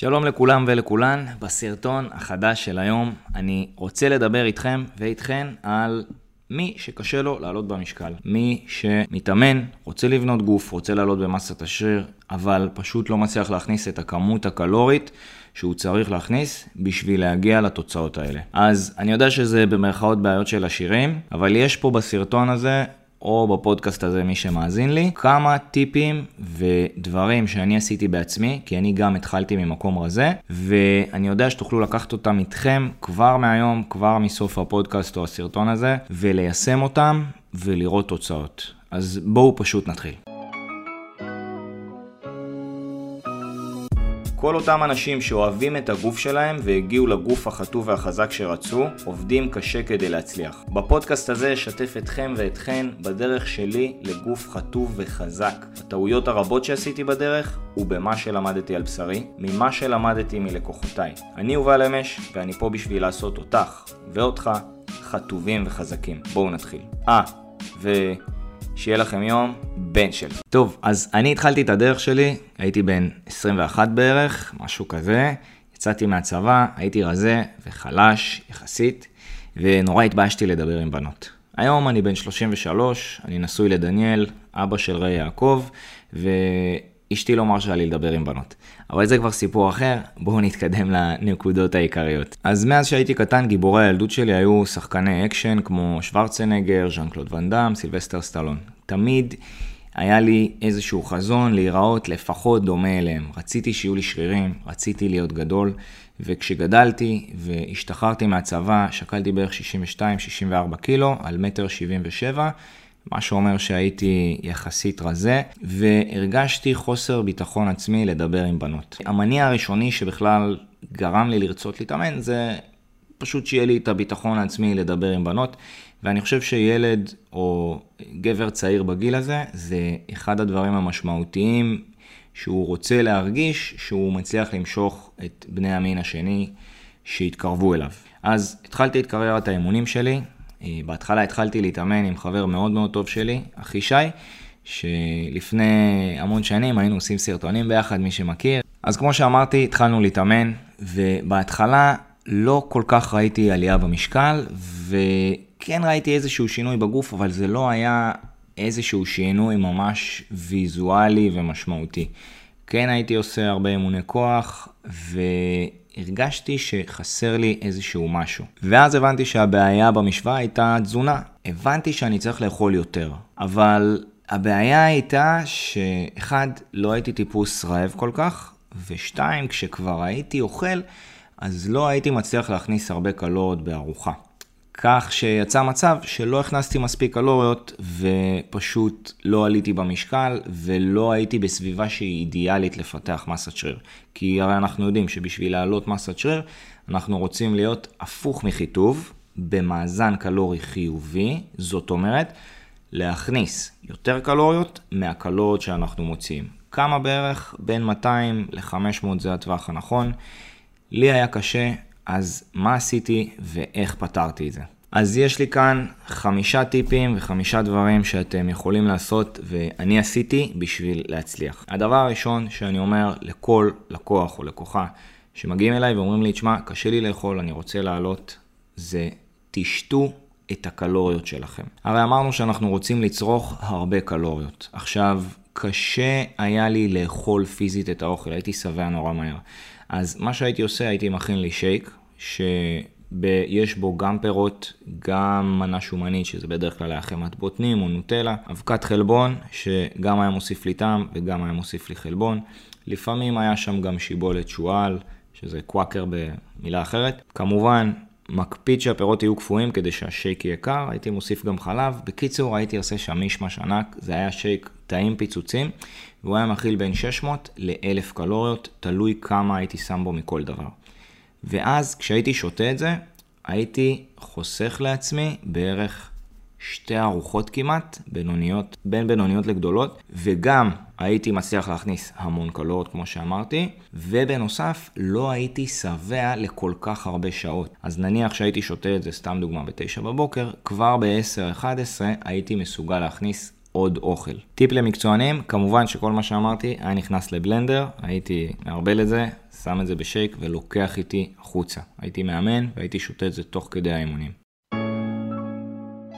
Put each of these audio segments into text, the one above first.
שלום לכולם ולכולן, בסרטון החדש של היום אני רוצה לדבר איתכם ואיתכן על מי שקשה לו לעלות במשקל. מי שמתאמן, רוצה לבנות גוף, רוצה לעלות במסת השריר, אבל פשוט לא מצליח להכניס את הכמות הקלורית שהוא צריך להכניס בשביל להגיע לתוצאות האלה. אז אני יודע שזה במרכאות בעיות של עשירים, אבל יש פה בסרטון הזה או בפודקאסט הזה, מי שמאזין לי, כמה טיפים ודברים שאני עשיתי בעצמי, כי אני גם התחלתי ממקום רזה, ואני יודע שתוכלו לקחת אותם איתכם כבר מהיום, כבר מסוף הפודקאסט או הסרטון הזה, וליישם אותם ולראות תוצאות. אז בואו פשוט נתחיל. כל אותם אנשים שאוהבים את הגוף שלהם והגיעו לגוף החטוב והחזק שרצו, עובדים קשה כדי להצליח. בפודקאסט הזה אשתף אתכם ואתכן בדרך שלי לגוף חטוב וחזק. הטעויות הרבות שעשיתי בדרך, ובמה שלמדתי על בשרי, ממה שלמדתי מלקוחותיי. אני יובל אמש, ואני פה בשביל לעשות אותך ואותך חטובים וחזקים. בואו נתחיל. אה, ו... שיהיה לכם יום בן של. טוב, אז אני התחלתי את הדרך שלי, הייתי בן 21 בערך, משהו כזה. יצאתי מהצבא, הייתי רזה וחלש יחסית, ונורא התביישתי לדבר עם בנות. היום אני בן 33, אני נשוי לדניאל, אבא של ריי יעקב, ואשתי לא מרשה לי לדבר עם בנות. אבל זה כבר סיפור אחר, בואו נתקדם לנקודות העיקריות. אז מאז שהייתי קטן, גיבורי הילדות שלי היו שחקני אקשן כמו שוורצנגר, ז'אן קלוד ואן דאם, סילבסטר סטלון. תמיד היה לי איזשהו חזון להיראות לפחות דומה אליהם. רציתי שיהיו לי שרירים, רציתי להיות גדול, וכשגדלתי והשתחררתי מהצבא, שקלתי בערך 62-64 קילו על מטר 77, מה שאומר שהייתי יחסית רזה, והרגשתי חוסר ביטחון עצמי לדבר עם בנות. המניע הראשוני שבכלל גרם לי לרצות להתאמן זה פשוט שיהיה לי את הביטחון העצמי לדבר עם בנות, ואני חושב שילד או גבר צעיר בגיל הזה, זה אחד הדברים המשמעותיים שהוא רוצה להרגיש שהוא מצליח למשוך את בני המין השני שיתקרבו אליו. אז התחלתי את קריירת האימונים שלי, בהתחלה התחלתי להתאמן עם חבר מאוד מאוד טוב שלי, אחי שי, שלפני המון שנים היינו עושים סרטונים ביחד, מי שמכיר. אז כמו שאמרתי, התחלנו להתאמן, ובהתחלה לא כל כך ראיתי עלייה במשקל, וכן ראיתי איזשהו שינוי בגוף, אבל זה לא היה איזשהו שינוי ממש ויזואלי ומשמעותי. כן הייתי עושה הרבה אימוני כוח, ו... הרגשתי שחסר לי איזשהו משהו. ואז הבנתי שהבעיה במשוואה הייתה תזונה. הבנתי שאני צריך לאכול יותר. אבל הבעיה הייתה שאחד, לא הייתי טיפוס רעב כל כך, ושתיים, כשכבר הייתי אוכל, אז לא הייתי מצליח להכניס הרבה קלוריות בארוחה. כך שיצא מצב שלא הכנסתי מספיק קלוריות ופשוט לא עליתי במשקל ולא הייתי בסביבה שהיא אידיאלית לפתח מסת שריר. כי הרי אנחנו יודעים שבשביל להעלות מסת שריר אנחנו רוצים להיות הפוך מחיטוב במאזן קלורי חיובי, זאת אומרת להכניס יותר קלוריות מהקלוריות שאנחנו מוציאים. כמה בערך? בין 200 ל-500 זה הטווח הנכון. לי היה קשה אז מה עשיתי ואיך פתרתי את זה? אז יש לי כאן חמישה טיפים וחמישה דברים שאתם יכולים לעשות ואני עשיתי בשביל להצליח. הדבר הראשון שאני אומר לכל לקוח או לקוחה שמגיעים אליי ואומרים לי, תשמע, קשה לי לאכול, אני רוצה לעלות, זה תשתו את הקלוריות שלכם. הרי אמרנו שאנחנו רוצים לצרוך הרבה קלוריות. עכשיו, קשה היה לי לאכול פיזית את האוכל, הייתי שבע נורא מהר. אז מה שהייתי עושה, הייתי מכין לי שייק, שיש בו גם פירות, גם מנה שומנית, שזה בדרך כלל היה חמת בוטנים או נוטלה, אבקת חלבון, שגם היה מוסיף לי טעם וגם היה מוסיף לי חלבון. לפעמים היה שם גם שיבולת שועל, שזה קוואקר במילה אחרת. כמובן, מקפיד שהפירות יהיו קפואים כדי שהשייק יהיה קר, הייתי מוסיף גם חלב. בקיצור, הייתי עושה שם מישמש ענק, זה היה שייק טעים פיצוצים, והוא היה מכיל בין 600 ל-1000 קלוריות, תלוי כמה הייתי שם בו מכל דבר. ואז כשהייתי שותה את זה, הייתי חוסך לעצמי בערך שתי ארוחות כמעט, בינוניות, בין בינוניות לגדולות, וגם הייתי מצליח להכניס המון קלוריות כמו שאמרתי, ובנוסף לא הייתי שבע לכל כך הרבה שעות. אז נניח שהייתי שותה את זה, סתם דוגמה, ב-9 בבוקר, כבר ב-10-11 הייתי מסוגל להכניס עוד אוכל. טיפ למקצוענים, כמובן שכל מה שאמרתי היה נכנס לבלנדר, הייתי מערבל את זה, שם את זה בשייק ולוקח איתי החוצה. הייתי מאמן והייתי שותה את זה תוך כדי האימונים.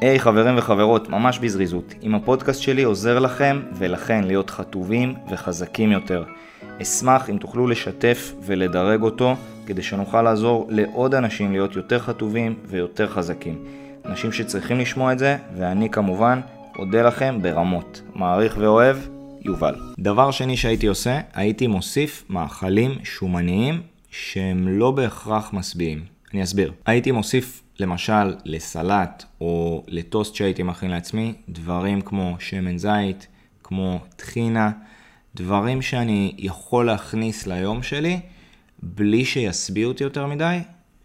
היי hey, חברים וחברות, ממש בזריזות. אם הפודקאסט שלי עוזר לכם ולכן להיות חטובים וחזקים יותר. אשמח אם תוכלו לשתף ולדרג אותו כדי שנוכל לעזור לעוד אנשים להיות יותר חטובים ויותר חזקים. אנשים שצריכים לשמוע את זה, ואני כמובן אודה לכם ברמות. מעריך ואוהב, יובל. דבר שני שהייתי עושה, הייתי מוסיף מאכלים שומניים שהם לא בהכרח משביעים. אני אסביר. הייתי מוסיף למשל לסלט או לטוסט שהייתי מכין לעצמי, דברים כמו שמן זית, כמו טחינה, דברים שאני יכול להכניס ליום שלי בלי שישביעו אותי יותר מדי.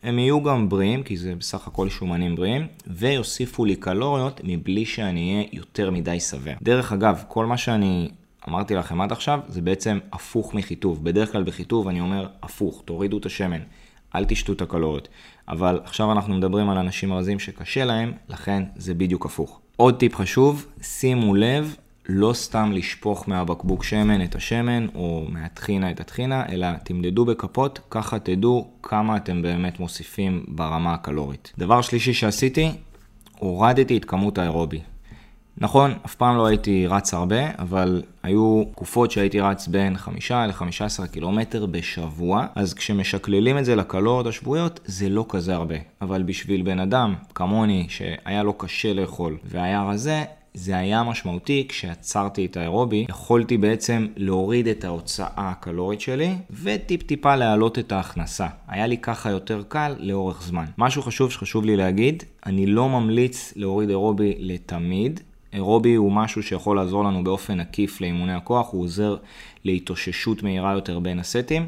הם יהיו גם בריאים, כי זה בסך הכל שומנים בריאים, ויוסיפו לי קלוריות מבלי שאני אהיה יותר מדי שבע. דרך אגב, כל מה שאני אמרתי לכם עד עכשיו, זה בעצם הפוך מחיטוב. בדרך כלל בחיטוב אני אומר הפוך, תורידו את השמן, אל תשתו את הקלוריות. אבל עכשיו אנחנו מדברים על אנשים רזים שקשה להם, לכן זה בדיוק הפוך. עוד טיפ חשוב, שימו לב לא סתם לשפוך מהבקבוק שמן את השמן, או מהטחינה את הטחינה, אלא תמדדו בכפות, ככה תדעו כמה אתם באמת מוסיפים ברמה הקלורית. דבר שלישי שעשיתי, הורדתי את כמות האירובי. נכון, אף פעם לא הייתי רץ הרבה, אבל היו תקופות שהייתי רץ בין 5 ל-15 קילומטר בשבוע, אז כשמשקללים את זה לקלוריות השבועיות, זה לא כזה הרבה. אבל בשביל בן אדם כמוני, שהיה לו קשה לאכול והיה רזה, זה היה משמעותי כשעצרתי את האירובי, יכולתי בעצם להוריד את ההוצאה הקלורית שלי וטיפ טיפה להעלות את ההכנסה. היה לי ככה יותר קל לאורך זמן. משהו חשוב שחשוב לי להגיד, אני לא ממליץ להוריד אירובי לתמיד. אירובי הוא משהו שיכול לעזור לנו באופן עקיף לאימוני הכוח, הוא עוזר להתאוששות מהירה יותר בין הסטים.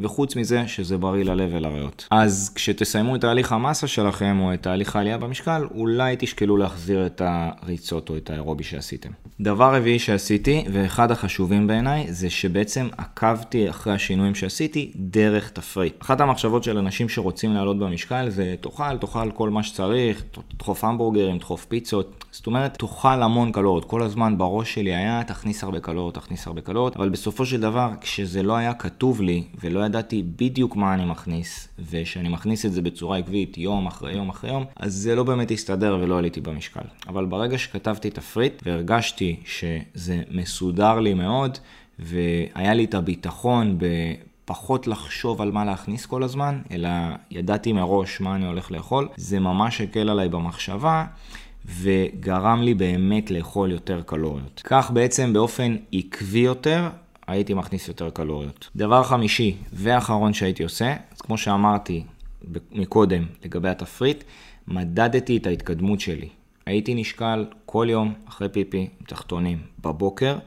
וחוץ מזה שזה בריא ללב ולריאות. אז כשתסיימו את תהליך המסה שלכם או את תהליך העלייה במשקל, אולי תשקלו להחזיר את הריצות או את האירובי שעשיתם. דבר רביעי שעשיתי, ואחד החשובים בעיניי, זה שבעצם עקבתי אחרי השינויים שעשיתי דרך תפריט. אחת המחשבות של אנשים שרוצים לעלות במשקל זה תאכל, תאכל כל מה שצריך, תדחוף המבורגרים, תדחוף פיצות, זאת אומרת תאכל המון קלוריות. כל הזמן בראש שלי היה תכניס הרבה קלוריות, תכניס הרבה קלוריות, אבל בסופו של דבר כשזה לא היה כתוב לי ולא ידעתי בדיוק מה אני מכניס, ושאני מכניס את זה בצורה עקבית יום אחרי יום אחרי יום, אז זה לא באמת הסתדר ולא עליתי במשקל. אבל ברגע שכתבתי תפריט והרגשתי שזה מסודר לי מאוד, והיה לי את הביטחון בפחות לחשוב על מה להכניס כל הזמן, אלא ידעתי מראש מה אני הולך לאכול, זה ממש הקל עליי במחשבה. וגרם לי באמת לאכול יותר קלוריות. כך בעצם באופן עקבי יותר הייתי מכניס יותר קלוריות. דבר חמישי ואחרון שהייתי עושה, אז כמו שאמרתי מקודם לגבי התפריט, מדדתי את ההתקדמות שלי. הייתי נשקל כל יום אחרי פיפי תחתונים בבוקר,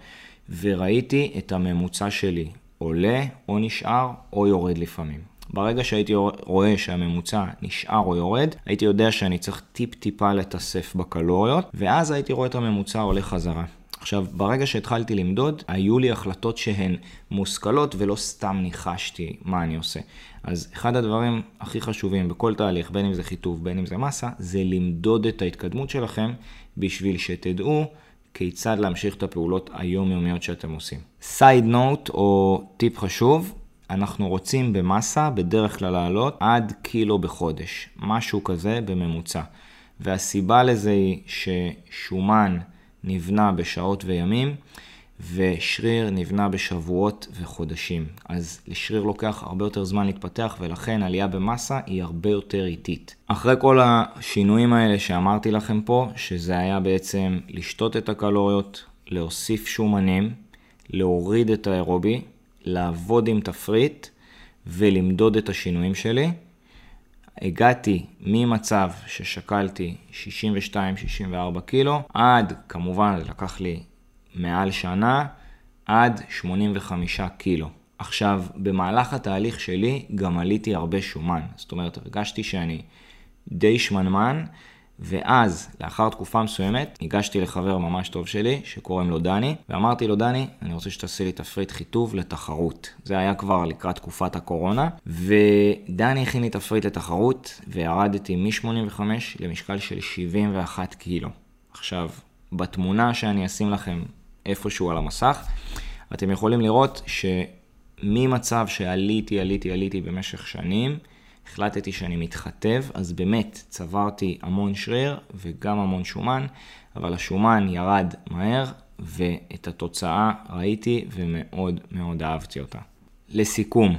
וראיתי את הממוצע שלי עולה או נשאר או יורד לפעמים. ברגע שהייתי רואה שהממוצע נשאר או יורד, הייתי יודע שאני צריך טיפ-טיפה לתאסף בקלוריות, ואז הייתי רואה את הממוצע עולה חזרה. עכשיו, ברגע שהתחלתי למדוד, היו לי החלטות שהן מושכלות ולא סתם ניחשתי מה אני עושה. אז אחד הדברים הכי חשובים בכל תהליך, בין אם זה חיטוב, בין אם זה מסה, זה למדוד את ההתקדמות שלכם בשביל שתדעו כיצד להמשיך את הפעולות היומיומיות שאתם עושים. סייד נוט או טיפ חשוב, אנחנו רוצים במסה בדרך כלל לעלות עד קילו בחודש, משהו כזה בממוצע. והסיבה לזה היא ששומן נבנה בשעות וימים, ושריר נבנה בשבועות וחודשים. אז לשריר לוקח הרבה יותר זמן להתפתח, ולכן עלייה במסה היא הרבה יותר איטית. אחרי כל השינויים האלה שאמרתי לכם פה, שזה היה בעצם לשתות את הקלוריות, להוסיף שומנים, להוריד את האירובי, לעבוד עם תפריט ולמדוד את השינויים שלי. הגעתי ממצב ששקלתי 62-64 קילו, עד, כמובן לקח לי מעל שנה, עד 85 קילו. עכשיו, במהלך התהליך שלי גם עליתי הרבה שומן. זאת אומרת, הרגשתי שאני די שמנמן, ואז, לאחר תקופה מסוימת, ניגשתי לחבר ממש טוב שלי, שקוראים לו דני, ואמרתי לו, דני, אני רוצה שתעשה לי תפריט חיטוב לתחרות. זה היה כבר לקראת תקופת הקורונה, ודני הכין לי תפריט לתחרות, וירדתי מ-85 למשקל של 71 קילו. עכשיו, בתמונה שאני אשים לכם איפשהו על המסך, אתם יכולים לראות שממצב שעליתי, עליתי, עליתי במשך שנים, החלטתי שאני מתחתב, אז באמת צברתי המון שריר וגם המון שומן, אבל השומן ירד מהר, ואת התוצאה ראיתי ומאוד מאוד אהבתי אותה. לסיכום,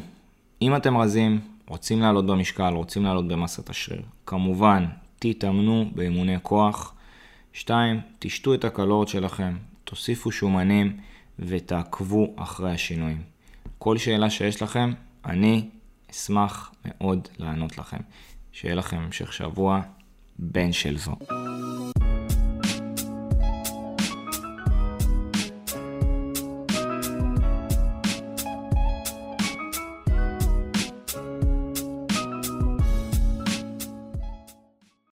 אם אתם רזים, רוצים לעלות במשקל, רוצים לעלות במסת השריר, כמובן, תתאמנו באימוני כוח. 2. תשתו את הקלוריות שלכם, תוסיפו שומנים ותעקבו אחרי השינויים. כל שאלה שיש לכם, אני אשמח מאוד לענות לכם. שיהיה לכם המשך שבוע בן שלווה.